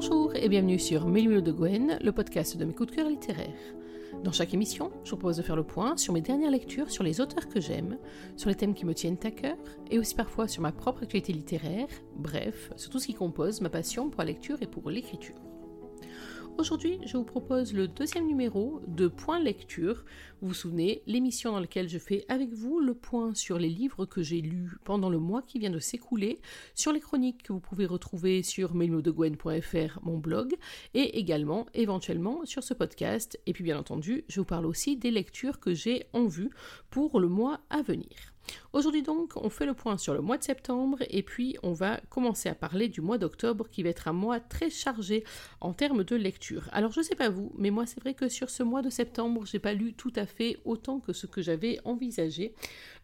Bonjour et bienvenue sur Milieu de Gwen, le podcast de mes coups de cœur littéraires. Dans chaque émission, je vous propose de faire le point sur mes dernières lectures, sur les auteurs que j'aime, sur les thèmes qui me tiennent à cœur, et aussi parfois sur ma propre actualité littéraire, bref, sur tout ce qui compose ma passion pour la lecture et pour l'écriture. Aujourd'hui, je vous propose le deuxième numéro de Point Lecture. Vous vous souvenez, l'émission dans laquelle je fais avec vous le point sur les livres que j'ai lus pendant le mois qui vient de s'écouler, sur les chroniques que vous pouvez retrouver sur mailmodegwen.fr, mon blog, et également, éventuellement, sur ce podcast. Et puis, bien entendu, je vous parle aussi des lectures que j'ai en vue pour le mois à venir. Aujourd'hui donc, on fait le point sur le mois de septembre et puis on va commencer à parler du mois d'octobre qui va être un mois très chargé en termes de lecture. Alors je sais pas vous, mais moi c'est vrai que sur ce mois de septembre, j'ai pas lu tout à fait autant que ce que j'avais envisagé,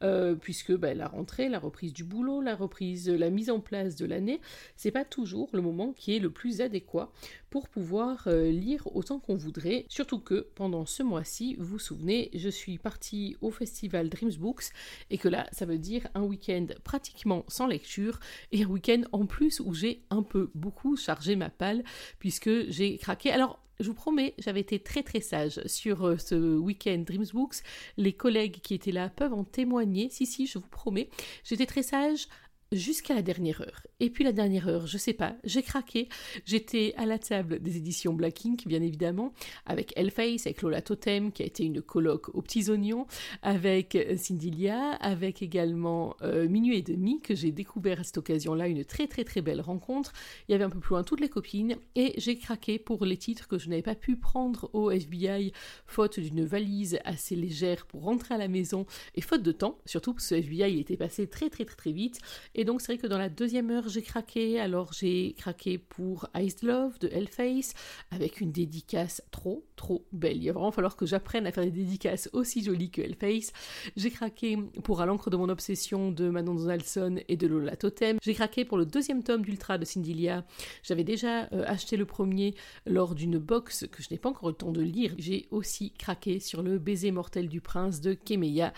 euh, puisque bah, la rentrée, la reprise du boulot, la reprise, la mise en place de l'année, c'est pas toujours le moment qui est le plus adéquat pour pouvoir euh, lire autant qu'on voudrait. Surtout que pendant ce mois-ci, vous vous souvenez, je suis partie au festival Dreams Books et que là, ça veut dire un week-end pratiquement sans lecture et un week-end en plus où j'ai un peu beaucoup chargé ma palle puisque j'ai craqué. Alors, je vous promets, j'avais été très très sage sur euh, ce week-end Dreams Books. Les collègues qui étaient là peuvent en témoigner. Si, si, je vous promets. J'étais très sage jusqu'à la dernière heure. Et puis la dernière heure, je sais pas, j'ai craqué. J'étais à la table des éditions Black Ink, bien évidemment, avec Elface, avec Lola Totem, qui a été une colloque aux petits oignons, avec Cindy Lia, avec également euh, Minuit et demi, que j'ai découvert à cette occasion-là, une très très très belle rencontre. Il y avait un peu plus loin toutes les copines, et j'ai craqué pour les titres que je n'avais pas pu prendre au FBI, faute d'une valise assez légère pour rentrer à la maison, et faute de temps, surtout parce que ce FBI était passé très très très très vite. Donc c'est vrai que dans la deuxième heure, j'ai craqué. Alors j'ai craqué pour Iced Love de Hellface, avec une dédicace trop trop belle. Il va vraiment falloir que j'apprenne à faire des dédicaces aussi jolies que Hellface. J'ai craqué pour À l'encre de mon obsession de Manon Donaldson et de Lola Totem. J'ai craqué pour le deuxième tome d'Ultra de Cindylia. J'avais déjà euh, acheté le premier lors d'une box que je n'ai pas encore le temps de lire. J'ai aussi craqué sur le baiser mortel du prince de Kemeya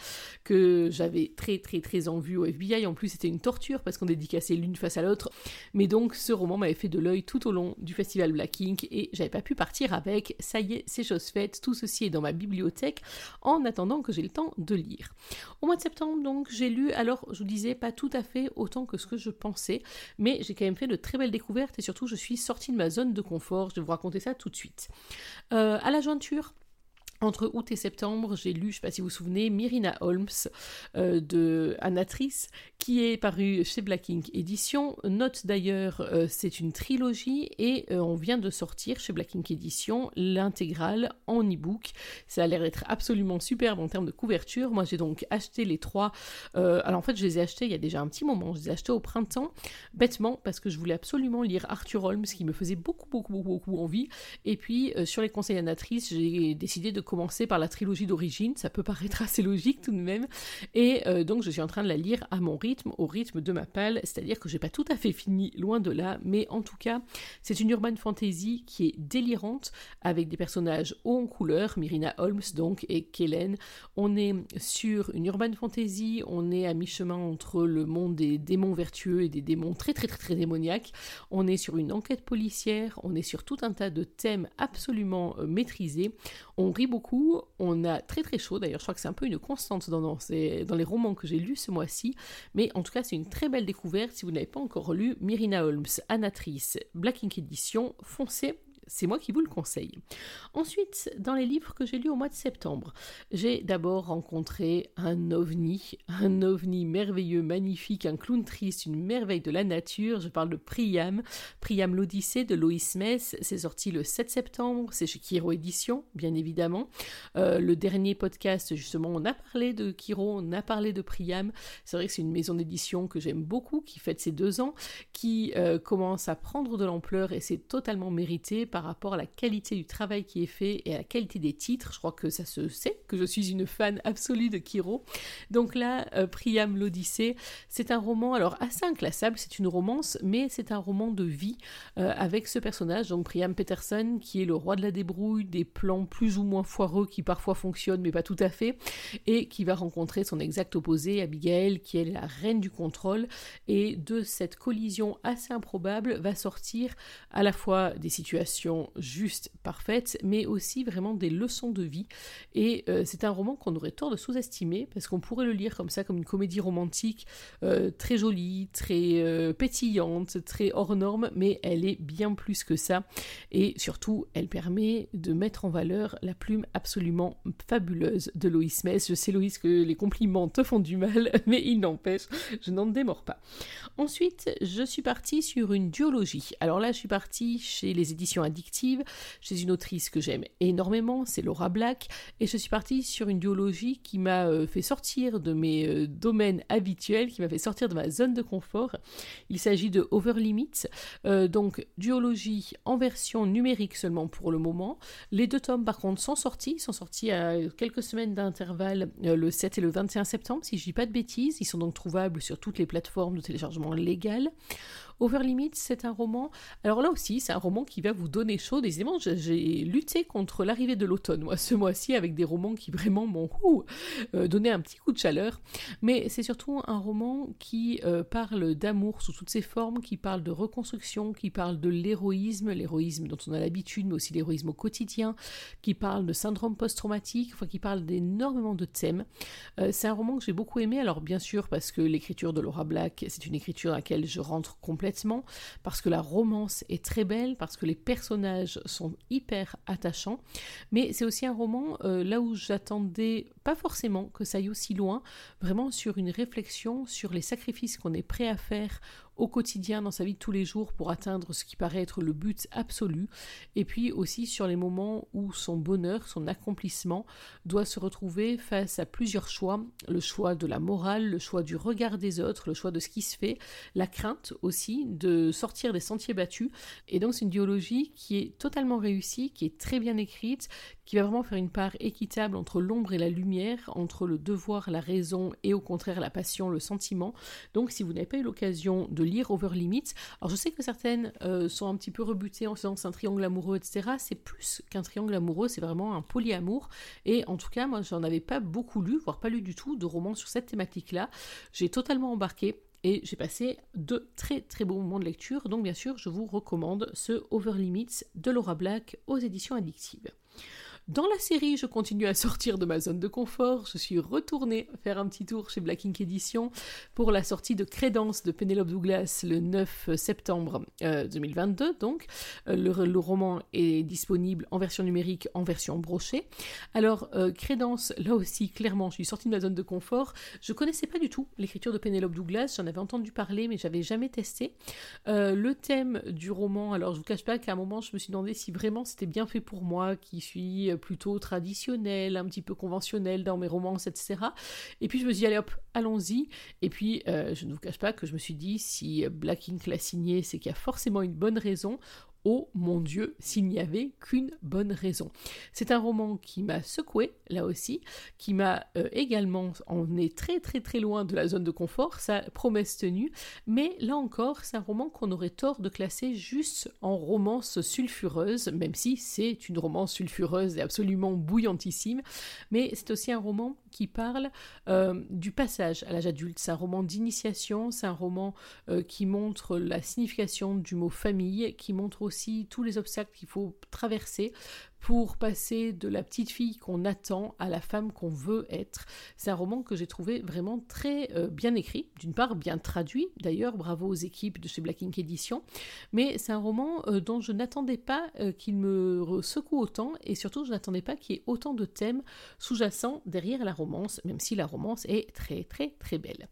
que j'avais très très très en vue au FBI. En plus, c'était une torture parce qu'on dédicaçait l'une face à l'autre. Mais donc ce roman m'avait fait de l'œil tout au long du festival Black Ink et j'avais pas pu partir avec. Ça y est, c'est chose faite, tout ceci est dans ma bibliothèque en attendant que j'ai le temps de lire. Au mois de septembre donc j'ai lu, alors je vous disais pas tout à fait autant que ce que je pensais, mais j'ai quand même fait de très belles découvertes et surtout je suis sortie de ma zone de confort. Je vais vous raconter ça tout de suite. Euh, à la jointure, entre août et septembre, j'ai lu, je ne sais pas si vous vous souvenez, Myrina Holmes euh, de Anatrice, qui est paru chez Black Ink Édition. Note d'ailleurs, euh, c'est une trilogie et euh, on vient de sortir chez Black Ink Édition l'intégrale en e-book. Ça a l'air d'être absolument superbe en termes de couverture. Moi, j'ai donc acheté les trois. alors en fait, je les ai achetés il y a déjà un petit moment. Je les ai achetés au printemps, bêtement, parce que je voulais absolument lire Arthur Holmes, qui me faisait beaucoup, beaucoup, beaucoup, beaucoup envie. Et puis, sur les conseils Anatrice, j'ai décidé de commencer par la trilogie d'origine, ça peut paraître assez logique tout de même, et euh, donc je suis en train de la lire à mon rythme, au rythme de ma palle, c'est-à-dire que j'ai pas tout à fait fini, loin de là, mais en tout cas, c'est une urban fantasy qui est délirante, avec des personnages hauts en couleur, Myrina Holmes donc, et Kellen. On est sur une urban fantasy, on est à mi-chemin entre le monde des démons vertueux et des démons très très très très démoniaques, on est sur une enquête policière, on est sur tout un tas de thèmes absolument euh, maîtrisés, on rit beaucoup, on a très très chaud, d'ailleurs je crois que c'est un peu une constante dans, dans, les romans que j'ai lus ce mois-ci, mais en tout cas c'est une très belle découverte, si vous n'avez pas encore lu Myrina Holmes, Anatrice, Black Ink Edition, foncez, c'est moi qui vous le conseille. Ensuite, dans les livres que j'ai lus au mois de septembre, j'ai d'abord rencontré un ovni, un ovni merveilleux, magnifique, un clown triste, une merveille de la nature. Je parle de Priam, Priam l'Odyssée de Loïs Mess. C'est sorti le 7 septembre, c'est chez Kiro Édition, bien évidemment. Euh, le dernier podcast, justement, on a parlé de Kiro, on a parlé de Priam. C'est vrai que c'est une maison d'édition que j'aime beaucoup, qui fête ses deux ans, qui euh, commence à prendre de l'ampleur et c'est totalement mérité par rapport à la qualité du travail qui est fait et à la qualité des titres. Je crois que ça se sait que je suis une fan absolue de Kiro. Donc là, euh, Priam l'Odyssée, c'est un roman, alors assez inclassable, c'est une romance, mais c'est un roman de vie euh, avec ce personnage, donc Priam Peterson, qui est le roi de la débrouille, des plans plus ou moins foireux qui parfois fonctionnent, mais pas tout à fait, et qui va rencontrer son exact opposé, Abigail, qui est la reine du contrôle, et de cette collision assez improbable va sortir à la fois des situations justes, parfaites, mais aussi vraiment des leçons de vie. Et euh, c'est un roman qu'on aurait tort de sous-estimer, parce qu'on pourrait le lire comme ça, comme une comédie romantique, euh, très jolie, très euh, pétillante, très hors norme, mais elle est bien plus que ça. Et surtout, elle permet de mettre en valeur la plume absolument fabuleuse de Loïs Mess. Je sais, Loïs, que les compliments te font du mal, mais il n'empêche, je n'en démords pas. Ensuite, je suis partie sur une duologie. Alors là, je suis partie chez les éditions chez une autrice que j'aime énormément, c'est Laura Black, et je suis partie sur une duologie qui m'a euh, fait sortir de mes euh, domaines habituels, qui m'a fait sortir de ma zone de confort. Il s'agit de Over Limits, euh, donc duologie en version numérique seulement pour le moment. Les deux tomes, par contre, sont sortis, sont sortis à quelques semaines d'intervalle, le 7 et le 21 septembre, si je dis pas de bêtises. Ils sont donc trouvables sur toutes les plateformes de téléchargement légales. Over Limits, c'est un roman. Alors là aussi, c'est un roman qui va vous donner chaud. Décidément, j'ai lutté contre l'arrivée de l'automne, moi, ce mois-ci, avec des romans qui vraiment m'ont euh, donné un petit coup de chaleur. Mais c'est surtout un roman qui euh, parle d'amour sous toutes ses formes, qui parle de reconstruction, qui parle de l'héroïsme, l'héroïsme dont on a l'habitude, mais aussi l'héroïsme au quotidien, qui parle de syndrome post-traumatique, enfin, qui parle d'énormément de thèmes. Euh, c'est un roman que j'ai beaucoup aimé, alors bien sûr, parce que l'écriture de Laura Black, c'est une écriture à laquelle je rentre complètement parce que la romance est très belle, parce que les personnages sont hyper attachants, mais c'est aussi un roman euh, là où j'attendais pas forcément que ça aille aussi loin, vraiment sur une réflexion sur les sacrifices qu'on est prêt à faire au quotidien dans sa vie de tous les jours pour atteindre ce qui paraît être le but absolu, et puis aussi sur les moments où son bonheur, son accomplissement doit se retrouver face à plusieurs choix, le choix de la morale, le choix du regard des autres, le choix de ce qui se fait, la crainte aussi de sortir des sentiers battus, et donc c'est une dialogie qui est totalement réussie, qui est très bien écrite, qui va vraiment faire une part équitable entre l'ombre et la lumière, entre le devoir, la raison et au contraire la passion, le sentiment. Donc si vous n'avez pas eu l'occasion de lire Over Limits, alors je sais que certaines euh, sont un petit peu rebutées en faisant c'est un triangle amoureux, etc. C'est plus qu'un triangle amoureux, c'est vraiment un polyamour. Et en tout cas, moi j'en avais pas beaucoup lu, voire pas lu du tout, de romans sur cette thématique-là. J'ai totalement embarqué et j'ai passé de très très beaux moments de lecture. Donc bien sûr, je vous recommande ce Over Limits de Laura Black aux éditions addictives. Dans la série, je continue à sortir de ma zone de confort. Je suis retournée faire un petit tour chez Black Ink Edition pour la sortie de Crédence de Penelope Douglas le 9 septembre 2022. Euh, donc, euh, le, roman est disponible en version numérique, en version brochée. Alors, euh, là aussi, clairement, je suis sortie de ma zone de confort. Je connaissais pas du tout l'écriture de Penelope Douglas. J'en avais entendu parler, mais j'avais jamais testé. le thème du roman, alors je vous cache pas qu'à un moment, je me suis demandé si vraiment c'était bien fait pour moi, qui suis plutôt traditionnel, un petit peu conventionnel dans mes romances, etc. Et puis je me suis dit, allez hop, allons-y. Et puis euh, je ne vous cache pas que je me suis dit, si Black Ink l'a signé, c'est qu'il y a forcément une bonne raison. Oh mon Dieu, s'il n'y avait qu'une bonne raison. C'est un roman qui m'a secoué, là aussi, qui m'a euh, également, on est très très très loin de la zone de confort, sa promesse tenue, mais là encore, c'est un roman qu'on aurait tort de classer juste en romance sulfureuse, même si c'est une romance sulfureuse et absolument bouillantissime, mais c'est aussi un roman qui parle euh, du passage à l'âge adulte, c'est un roman d'initiation, c'est un roman euh, qui montre la signification du mot famille, qui montre aussi tous les obstacles qu'il faut traverser pour passer de la petite fille qu'on attend à la femme qu'on veut être. C'est un roman que j'ai trouvé vraiment très euh, bien écrit, d'une part bien traduit, d'ailleurs bravo aux équipes de chez Black Ink Edition, mais c'est un roman euh, dont je n'attendais pas euh, qu'il me secoue autant et surtout je n'attendais pas qu'il y ait autant de thèmes sous-jacents derrière la romance, même si la romance est très très très belle.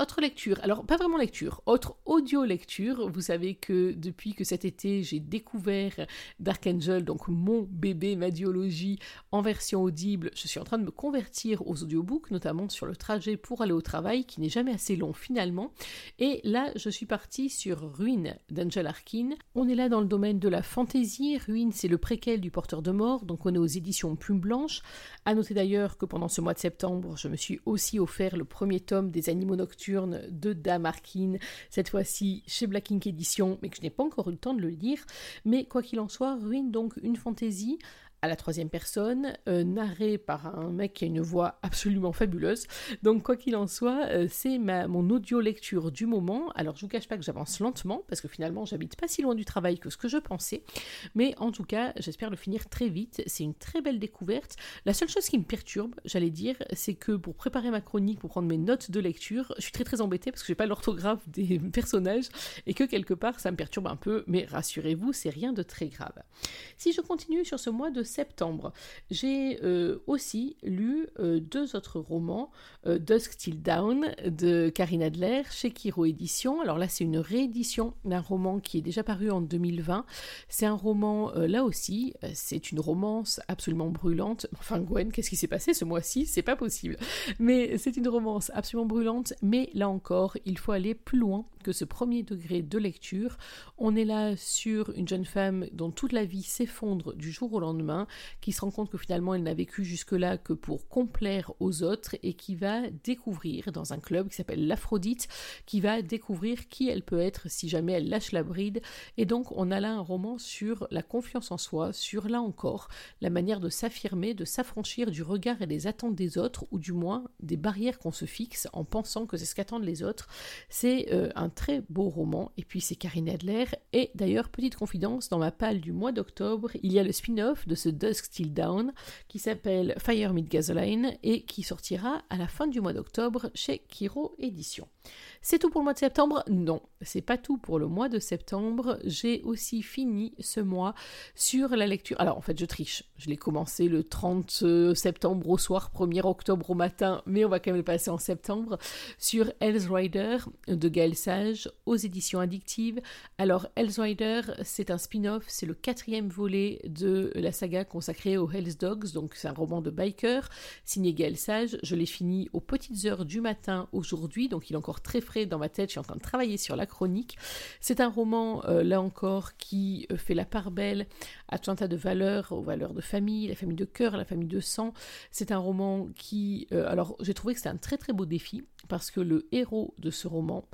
Autre lecture, alors pas vraiment lecture, autre audio lecture, vous savez que depuis que cet été j'ai découvert Dark Angel, donc mon bébé bébé Madiologie en version audible. Je suis en train de me convertir aux audiobooks, notamment sur le trajet pour aller au travail, qui n'est jamais assez long finalement. Et là, je suis partie sur Ruine d'Angel Arkin. On est là dans le domaine de la fantaisie. Ruine, c'est le préquel du Porteur de Mort, donc on est aux éditions Plume Blanche. À noter d'ailleurs que pendant ce mois de septembre, je me suis aussi offert le premier tome des Animaux Nocturnes de Dame Arkin, cette fois-ci chez Black Ink Edition, mais que je n'ai pas encore eu le temps de le lire. Mais quoi qu'il en soit, Ruine donc une fantaisie vie à la troisième personne, euh, narré par un mec qui a une voix absolument fabuleuse. Donc quoi qu'il en soit, euh, c'est mon audio lecture du moment. Alors je vous cache pas que j'avance lentement parce que finalement j'habite pas si loin du travail que ce que je pensais, mais en tout cas j'espère le finir très vite. C'est une très belle découverte. La seule chose qui me perturbe, j'allais dire, c'est que pour préparer ma chronique, pour prendre mes notes de lecture, je suis très très embêtée parce que j'ai pas l'orthographe des personnages et que quelque part ça me perturbe un peu. Mais rassurez-vous, c'est rien de très grave. Si je continue sur ce mois de septembre. J'ai euh, aussi lu euh, deux autres romans, euh, Dusk Till Down de Karine Adler chez Kiro Édition. Alors là, c'est une réédition d'un roman qui est déjà paru en 2020. C'est un roman, là aussi, c'est une romance absolument brûlante. Enfin, Gwen, qu'est-ce qui s'est passé ce mois-ci? C'est pas possible. Mais c'est une romance absolument brûlante, mais là encore, il faut aller plus loin que ce premier degré de lecture. On est là sur une jeune femme dont toute la vie s'effondre du jour au lendemain, qui se rend compte que finalement elle n'a vécu jusque-là que pour complaire aux autres et qui va découvrir dans un club qui s'appelle l'Aphrodite, qui va découvrir qui elle peut être si jamais elle lâche la bride. Et donc on a là un roman sur la confiance en soi, sur là encore la manière de s'affirmer, de s'affranchir du regard et des attentes des autres, ou du moins des barrières qu'on se fixe en pensant que c'est ce qu'attendent les autres. C'est euh, un très beau roman, et puis c'est Karine Adler. Et d'ailleurs, petite confidence, dans ma palle du mois d'octobre, il y a le spin-off de ce Dusk Till Down qui s'appelle Fire Meet Gasoline et qui sortira à la fin du mois d'octobre chez Kiro Éditions. C'est tout pour le mois de septembre? Non, c'est pas tout pour le mois de septembre. J'ai aussi fini ce mois sur la lecture. Alors en fait, je triche. Je l'ai commencé le 30 septembre au soir, 1er octobre au matin, mais on va quand même le passer en septembre sur Hell's Rider de Gaël Sage aux éditions addictives. Alors Hell's Rider, c'est un spin-off, c'est le quatrième volet de la saga consacrée aux Hell's Dogs, donc c'est un roman de biker signé Gaël Sage. Je l'ai fini aux petites heures du matin aujourd'hui, donc il est encore très frais dans ma tête, je suis en train de travailler sur la chronique. C'est un roman, euh, là encore, qui euh, fait la part belle à tout un tas de valeurs, aux valeurs de famille, la famille de cœur, la famille de sang. C'est un roman qui... Euh, alors, j'ai trouvé que c'était un très très beau défi, parce que le héros de ce roman,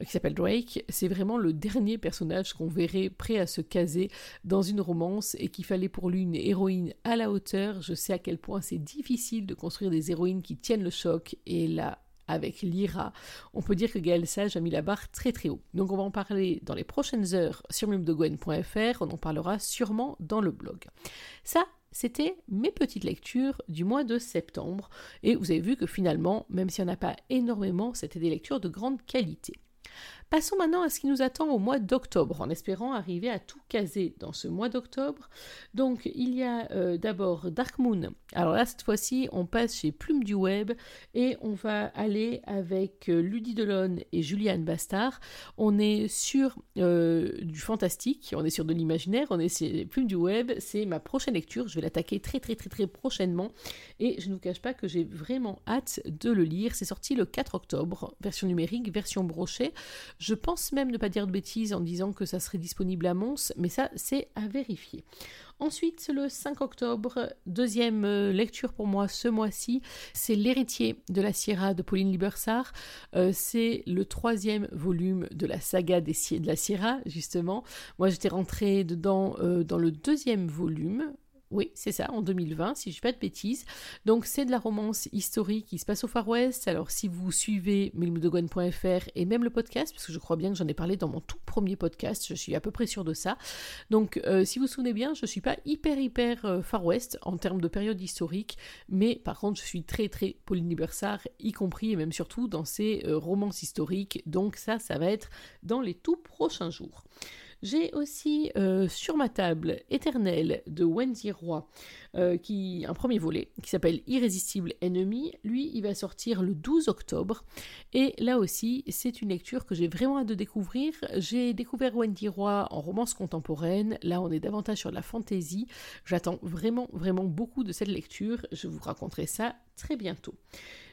qui s'appelle Drake, c'est vraiment le dernier personnage qu'on verrait prêt à se caser dans une romance et qu'il fallait pour lui une héroïne à la hauteur. Je sais à quel point c'est difficile de construire des héroïnes qui tiennent le choc et là, avec Lyra, on peut dire que Gaël Sage a mis la barre très très haut. Donc on va en parler dans les prochaines heures sur mumdegwen.fr, on en parlera sûrement dans le blog. Ça, c'était mes petites lectures du mois de septembre, et vous avez vu que finalement, même s'il n'y en a pas énormément, c'était des lectures de grande qualité. Passons maintenant à ce qui nous attend au mois d'octobre, en espérant arriver à tout caser dans ce mois d'octobre. Donc, il y a euh, d'abord Dark Moon. Alors là, cette fois-ci, on passe chez Plume du Web et on va aller avec euh, Ludie Delon et Julianne Bastard. On est sur euh, du fantastique, on est sur de l'imaginaire, on est sur Plume du Web. C'est ma prochaine lecture. Je vais l'attaquer très, très, très, très prochainement. Et je ne vous cache pas que j'ai vraiment hâte de le lire. C'est sorti le 4 octobre, version numérique, version brochée. Je pense même ne pas dire de bêtises en disant que ça serait disponible à Mons, mais ça c'est à vérifier. Ensuite, le 5 octobre, deuxième euh, lecture pour moi ce mois-ci, c'est L'héritier de la Sierra de Pauline Libersart. Euh, c'est le troisième volume de la saga des, de la Sierra, justement. Moi, j'étais rentrée dedans euh, dans le deuxième volume, oui, c'est ça, en 2020, si je ne pas de bêtises. Donc, c'est de la romance historique qui se passe au Far West. Alors, si vous suivez milmoudegwen.fr et même le podcast, parce que je crois bien que j'en ai parlé dans mon tout premier podcast, je suis à peu près sûre de ça. Donc, euh, si vous vous souvenez bien, je ne suis pas hyper, hyper euh, Far West en termes de période historique, mais par contre, je suis très, très Pauline Libersart, y compris et même surtout dans ses euh, romances historiques. Donc, ça, ça va être dans les tout prochains jours. J'ai aussi euh, sur ma table Éternel de Wendy Roy, euh, qui un premier volet qui s'appelle Irrésistible ennemi. Lui, il va sortir le 12 octobre. Et là aussi, c'est une lecture que j'ai vraiment hâte de découvrir. J'ai découvert Wendy Roy en romance contemporaine. Là, on est davantage sur la fantaisie. J'attends vraiment, vraiment beaucoup de cette lecture. Je vous raconterai ça très bientôt.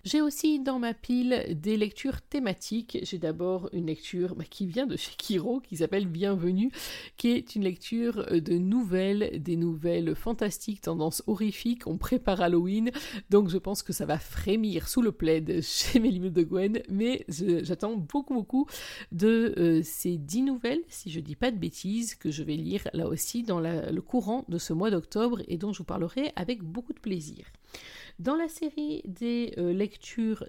J'ai aussi dans ma pile des lectures thématiques. J'ai d'abord une lecture bah, qui vient de chez Kiro, qui s'appelle Bienvenue, qui est une lecture de nouvelles, des nouvelles fantastiques, tendance horrifique. On prépare Halloween, donc je pense que ça va frémir sous le plaid chez Mélimée de Gwen, mais j'attends beaucoup, beaucoup de euh, ces dix nouvelles, si je dis pas de bêtises, que je vais lire là aussi dans le courant de ce mois d'octobre et dont je vous parlerai avec beaucoup de plaisir. Dans la série des euh, lectures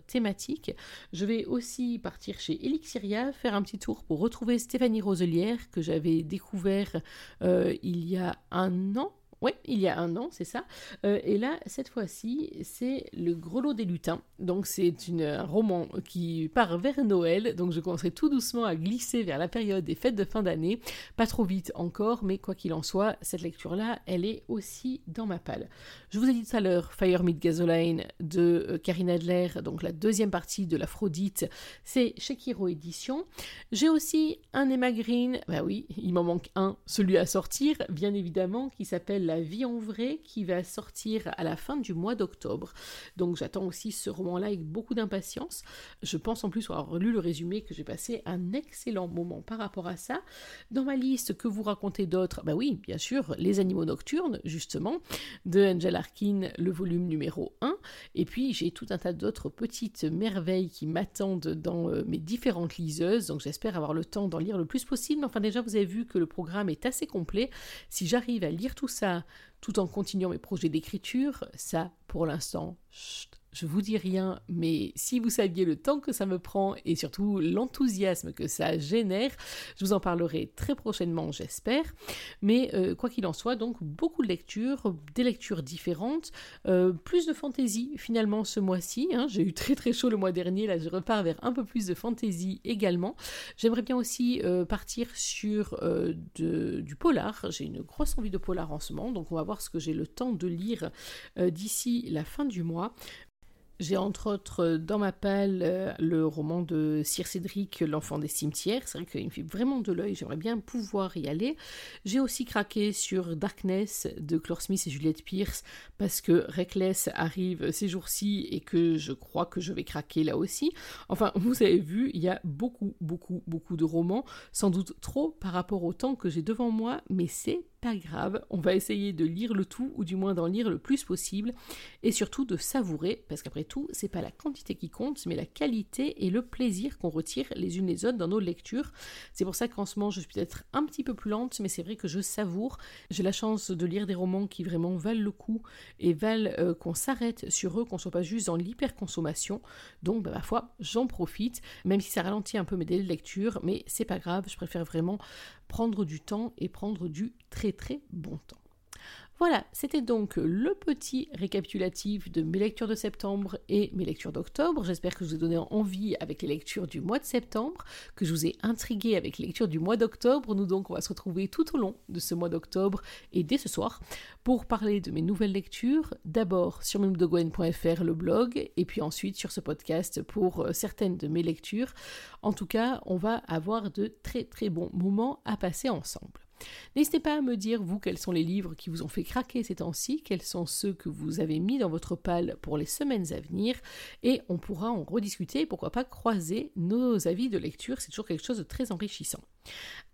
thématiques, je vais aussi partir chez Elixiria, faire un petit tour pour retrouver Stéphanie Roselière que j'avais découvert euh, il y a un an oui, il y a un an, c'est ça. Euh, et là, cette fois-ci, c'est Le Grelot des lutins. Donc, c'est un roman qui part vers Noël. Donc, je commencerai tout doucement à glisser vers la période des fêtes de fin d'année. Pas trop vite encore, mais quoi qu'il en soit, cette lecture-là, elle est aussi dans ma palle. Je vous ai dit tout à l'heure Fire Meet Gasoline de euh, Karine Adler, donc la deuxième partie de l'Aphrodite. C'est chez Kiro Édition. J'ai aussi un Emma Green. Bah oui, il m'en manque un, celui à sortir, bien évidemment, qui s'appelle La vie en vrai qui va sortir à la fin du mois d'octobre. Donc j'attends aussi ce roman-là avec beaucoup d'impatience. Je pense en plus avoir lu le résumé que j'ai passé un excellent moment par rapport à ça. Dans ma liste, que vous racontez d'autres? Bah oui, bien sûr, Les animaux nocturnes, justement, de Angel Arkin, le volume numéro 1. Et puis j'ai tout un tas d'autres petites merveilles qui m'attendent dans euh, mes différentes liseuses. Donc j'espère avoir le temps d'en lire le plus possible. Enfin déjà, vous avez vu que le programme est assez complet. Si j'arrive à lire tout ça tout en continuant mes projets d'écriture, ça, pour l'instant, je vous dis rien, mais si vous saviez le temps que ça me prend et surtout l'enthousiasme que ça génère, je vous en parlerai très prochainement, j'espère. Mais euh, quoi qu'il en soit, donc beaucoup de lectures, des lectures différentes, euh, plus de fantaisie finalement ce mois-ci. Hein. J'ai eu très très chaud le mois dernier, là je repars vers un peu plus de fantaisie également. J'aimerais bien aussi euh, partir sur du polar. J'ai une grosse envie de polar en ce moment, donc on va voir ce que j'ai le temps de lire d'ici la fin du mois. J'ai entre autres euh, dans ma palle euh, le roman de Sir Cédric, L'enfant des cimetières. C'est vrai qu'il me fait vraiment de l'œil, j'aimerais bien pouvoir y aller. J'ai aussi craqué sur Darkness de Clore Smith et Juliette Pierce parce que Reckless arrive ces jours-ci et que je crois que je vais craquer là aussi. Enfin, vous avez vu, il y a beaucoup, beaucoup, beaucoup de romans, sans doute trop par rapport au temps que j'ai devant moi, mais c'est pas grave, on va essayer de lire le tout, ou du moins d'en lire le plus possible, et surtout de savourer, parce qu'après tout, c'est pas la quantité qui compte, mais la qualité et le plaisir qu'on retire les unes les autres dans nos lectures. C'est pour ça qu'en ce moment, je suis peut-être un petit peu plus lente, mais c'est vrai que je savoure. J'ai la chance de lire des romans qui vraiment valent le coup et valent euh, qu'on s'arrête sur eux, qu'on soit pas juste dans l'hyperconsommation. Donc, bah, ma foi, j'en profite, même si ça ralentit un peu mes délais de lecture, mais c'est pas grave, je préfère vraiment prendre du temps et prendre du très très bon temps. Voilà, c'était donc le petit récapitulatif de mes lectures de septembre et mes lectures d'octobre. J'espère que je vous ai donné envie avec les lectures du mois de septembre, que je vous ai intrigué avec les lectures du mois d'octobre. Nous donc, on va se retrouver tout au long de ce mois d'octobre et dès ce soir pour parler de mes nouvelles lectures. D'abord sur memdegwen.fr, le blog, et puis ensuite sur ce podcast pour euh, certaines de mes lectures. En tout cas, on va avoir de très très bons moments à passer ensemble. N'hésitez pas à me dire, vous, quels sont les livres qui vous ont fait craquer ces temps-ci, quels sont ceux que vous avez mis dans votre palle pour les semaines à venir, et on pourra en rediscuter, pourquoi pas croiser nos avis de lecture, c'est toujours quelque chose de très enrichissant.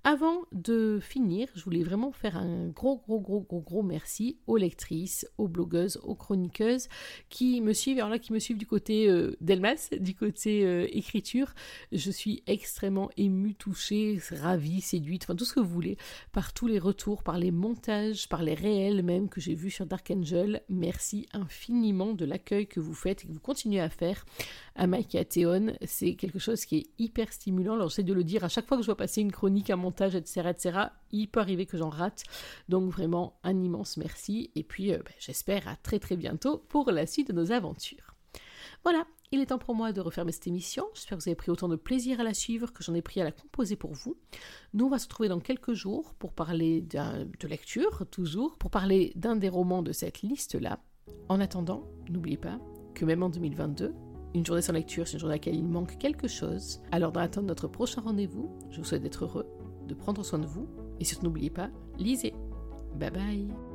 Avant de finir, je voulais vraiment faire un gros, gros, gros, gros, gros merci aux lectrices, aux blogueuses, aux chroniqueuses qui me suivent, alors là, qui me suivent du côté euh, d'Elmas, du côté euh, écriture. Je suis extrêmement émue, touchée, ravie, séduite, enfin tout ce que vous voulez, par tous les retours, par les montages, par les réels même que j'ai vus sur Dark Angel. Merci infiniment de l'accueil que vous faites et que vous continuez à faire à Théon. C'est quelque chose qui est hyper stimulant. Alors j'essaie de le dire à chaque fois que je vois passer une chronique, un montage, etc., etc., il peut arriver que j'en rate. Donc vraiment un immense merci. Et puis euh, ben, j'espère à très très bientôt pour la suite de nos aventures. Voilà, il est temps pour moi de refermer cette émission. J'espère que vous avez pris autant de plaisir à la suivre que j'en ai pris à la composer pour vous. Nous, on va se retrouver dans quelques jours pour parler de lecture, toujours, pour parler d'un des romans de cette liste-là. En attendant, n'oubliez pas que même en 2022, une journée sans lecture, c'est une journée à laquelle il manque quelque chose. Alors, dans l'attente notre prochain rendez-vous, je vous souhaite d'être heureux, de prendre soin de vous, et surtout n'oubliez pas, lisez. Bye bye